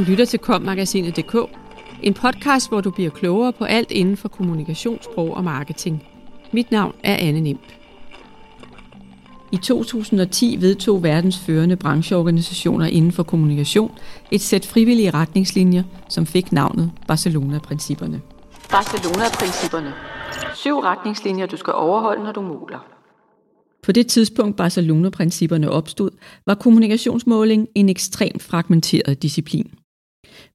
Du lytter til kommagasinet.dk, en podcast, hvor du bliver klogere på alt inden for kommunikationssprog og marketing. Mit navn er Anne Nimp. I 2010 vedtog verdens førende brancheorganisationer inden for kommunikation et sæt frivillige retningslinjer, som fik navnet Barcelona-principperne. Barcelona-principperne. Syv retningslinjer, du skal overholde, når du måler. På det tidspunkt Barcelona-principperne opstod, var kommunikationsmåling en ekstremt fragmenteret disciplin.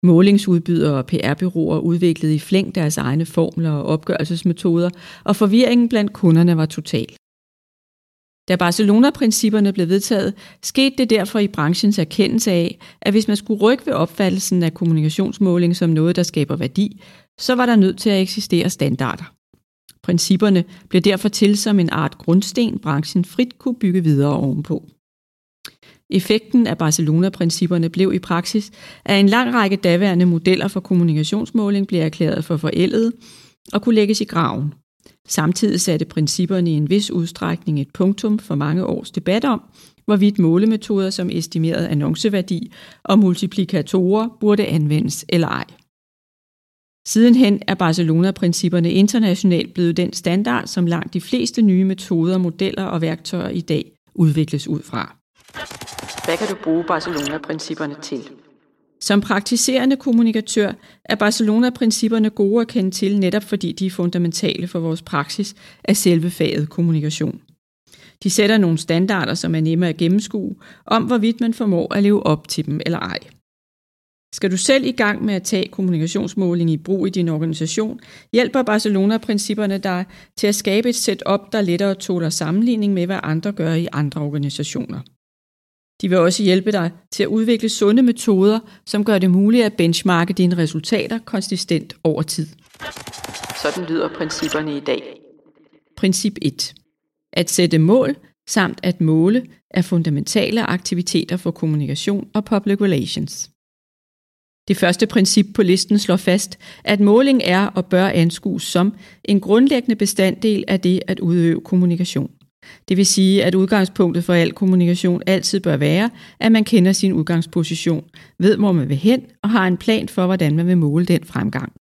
Målingsudbydere og PR-byråer udviklede i flæng deres egne formler og opgørelsesmetoder, og forvirringen blandt kunderne var total. Da Barcelona-principperne blev vedtaget, skete det derfor i branchens erkendelse af, at hvis man skulle rykke ved opfattelsen af kommunikationsmåling som noget, der skaber værdi, så var der nødt til at eksistere standarder. Principperne blev derfor til som en art grundsten, branchen frit kunne bygge videre ovenpå. Effekten af Barcelona-principperne blev i praksis, at en lang række daværende modeller for kommunikationsmåling blev erklæret for forældede og kunne lægges i graven. Samtidig satte principperne i en vis udstrækning et punktum for mange års debat om, hvorvidt målemetoder som estimeret annonceværdi og multiplikatorer burde anvendes eller ej. Sidenhen er Barcelona-principperne internationalt blevet den standard, som langt de fleste nye metoder, modeller og værktøjer i dag udvikles ud fra. Hvad kan du bruge Barcelona-principperne til? Som praktiserende kommunikatør er Barcelona-principperne gode at kende til, netop fordi de er fundamentale for vores praksis af selve faget kommunikation. De sætter nogle standarder, som er nemme at gennemskue, om hvorvidt man formår at leve op til dem eller ej. Skal du selv i gang med at tage kommunikationsmåling i brug i din organisation, hjælper Barcelona-principperne dig til at skabe et setup, der lettere tåler sammenligning med, hvad andre gør i andre organisationer. De vil også hjælpe dig til at udvikle sunde metoder, som gør det muligt at benchmarke dine resultater konsistent over tid. Sådan lyder principperne i dag. Princip 1. At sætte mål samt at måle er fundamentale aktiviteter for kommunikation og public relations. Det første princip på listen slår fast, at måling er og bør anskues som en grundlæggende bestanddel af det at udøve kommunikation. Det vil sige, at udgangspunktet for al kommunikation altid bør være, at man kender sin udgangsposition, ved hvor man vil hen og har en plan for, hvordan man vil måle den fremgang.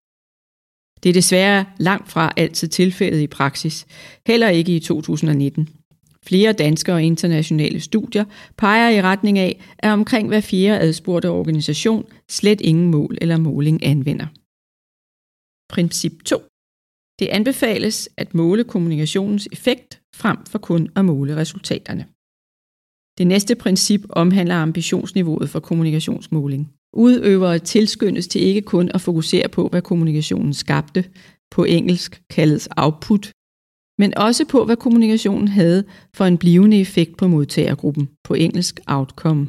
Det er desværre langt fra altid tilfældet i praksis, heller ikke i 2019. Flere danske og internationale studier peger i retning af, at omkring hver fjerde adspurgte organisation slet ingen mål eller måling anvender. Princip 2. Det anbefales at måle kommunikationens effekt frem for kun at måle resultaterne. Det næste princip omhandler ambitionsniveauet for kommunikationsmåling. Udøvere tilskyndes til ikke kun at fokusere på, hvad kommunikationen skabte, på engelsk kaldes output, men også på, hvad kommunikationen havde for en blivende effekt på modtagergruppen, på engelsk outcome.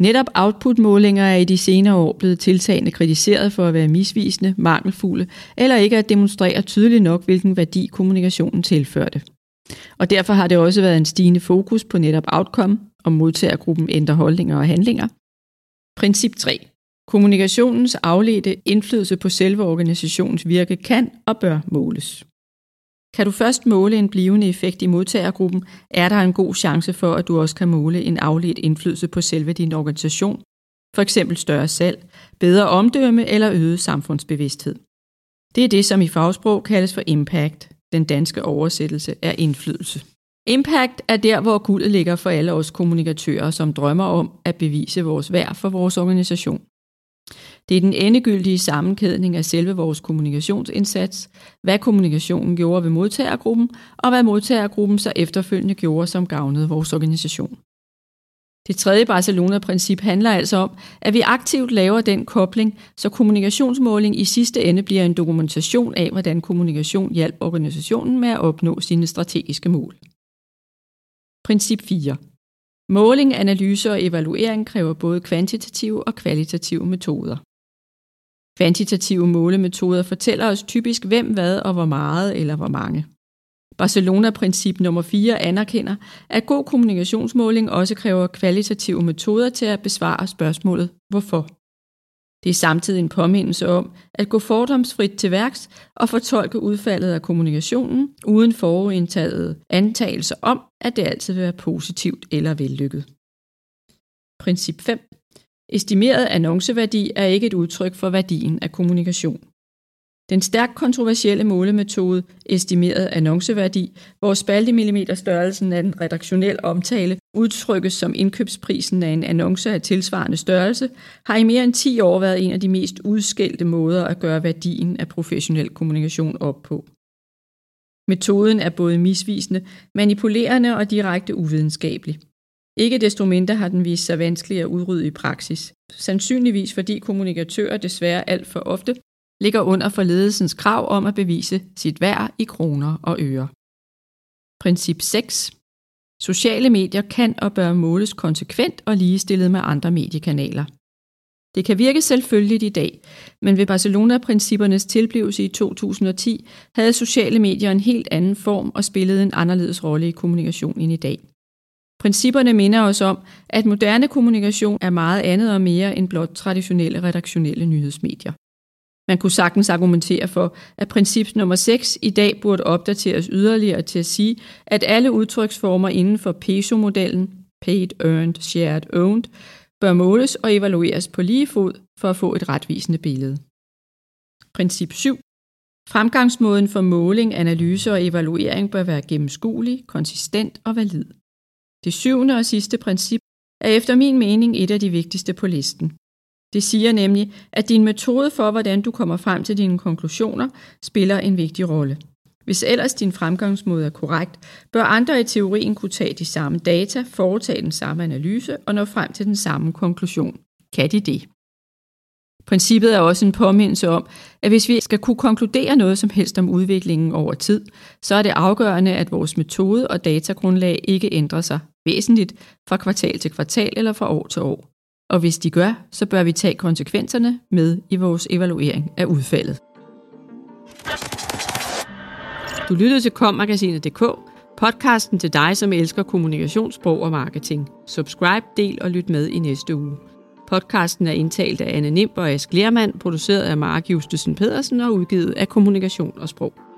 Netop output-målinger er i de senere år blevet tiltagende kritiseret for at være misvisende, mangelfulde eller ikke at demonstrere tydeligt nok, hvilken værdi kommunikationen tilførte. Og derfor har det også været en stigende fokus på netop outcome, om modtagergruppen ændrer holdninger og handlinger. Princip 3. Kommunikationens afledte indflydelse på selve organisationens virke kan og bør måles. Kan du først måle en blivende effekt i modtagergruppen, er der en god chance for, at du også kan måle en afledt indflydelse på selve din organisation, for eksempel større salg, bedre omdømme eller øget samfundsbevidsthed. Det er det, som i fagsprog kaldes for impact. Den danske oversættelse er indflydelse. Impact er der, hvor guldet ligger for alle os kommunikatører, som drømmer om at bevise vores værd for vores organisation. Det er den endegyldige sammenkædning af selve vores kommunikationsindsats, hvad kommunikationen gjorde ved modtagergruppen, og hvad modtagergruppen så efterfølgende gjorde, som gavnede vores organisation. Det tredje Barcelona-princip handler altså om, at vi aktivt laver den kobling, så kommunikationsmåling i sidste ende bliver en dokumentation af, hvordan kommunikation hjalp organisationen med at opnå sine strategiske mål. Princip 4. Måling, analyse og evaluering kræver både kvantitative og kvalitative metoder. Kvantitative målemetoder fortæller os typisk hvem, hvad og hvor meget eller hvor mange. Barcelona-princip nummer 4 anerkender, at god kommunikationsmåling også kræver kvalitative metoder til at besvare spørgsmålet hvorfor. Det er samtidig en påmindelse om at gå fordomsfrit til værks og fortolke udfaldet af kommunikationen uden forudindtaget antagelser om, at det altid vil være positivt eller vellykket. Princip 5. Estimeret annonceværdi er ikke et udtryk for værdien af kommunikation. Den stærkt kontroversielle målemetode, estimeret annonceværdi, hvor spaltemillimeter størrelsen af en redaktionel omtale udtrykkes som indkøbsprisen af en annonce af tilsvarende størrelse, har i mere end 10 år været en af de mest udskældte måder at gøre værdien af professionel kommunikation op på. Metoden er både misvisende, manipulerende og direkte uvidenskabelig. Ikke desto mindre har den vist sig vanskelig at udrydde i praksis. Sandsynligvis fordi kommunikatører desværre alt for ofte ligger under for ledelsens krav om at bevise sit værd i kroner og øre. Princip 6. Sociale medier kan og bør måles konsekvent og ligestillet med andre mediekanaler. Det kan virke selvfølgeligt i dag, men ved Barcelona-princippernes tilblivelse i 2010 havde sociale medier en helt anden form og spillede en anderledes rolle i kommunikationen i dag. Principperne minder os om, at moderne kommunikation er meget andet og mere end blot traditionelle redaktionelle nyhedsmedier. Man kunne sagtens argumentere for, at princip nummer 6 i dag burde opdateres yderligere til at sige, at alle udtryksformer inden for PESO-modellen, Paid, Earned, Shared, Owned, bør måles og evalueres på lige fod for at få et retvisende billede. Princip 7. Fremgangsmåden for måling, analyse og evaluering bør være gennemskuelig, konsistent og valid. Det syvende og sidste princip er efter min mening et af de vigtigste på listen. Det siger nemlig, at din metode for, hvordan du kommer frem til dine konklusioner, spiller en vigtig rolle. Hvis ellers din fremgangsmåde er korrekt, bør andre i teorien kunne tage de samme data, foretage den samme analyse og nå frem til den samme konklusion. Kan de det? Princippet er også en påmindelse om, at hvis vi skal kunne konkludere noget som helst om udviklingen over tid, så er det afgørende, at vores metode og datagrundlag ikke ændrer sig væsentligt fra kvartal til kvartal eller fra år til år. Og hvis de gør, så bør vi tage konsekvenserne med i vores evaluering af udfaldet. Du lyttede til kommagasinet.dk, podcasten til dig, som elsker kommunikationssprog og marketing. Subscribe, del og lyt med i næste uge. Podcasten er indtalt af Anne Nimb og Ask Lermand, produceret af Mark Justesen Pedersen og udgivet af Kommunikation og Sprog.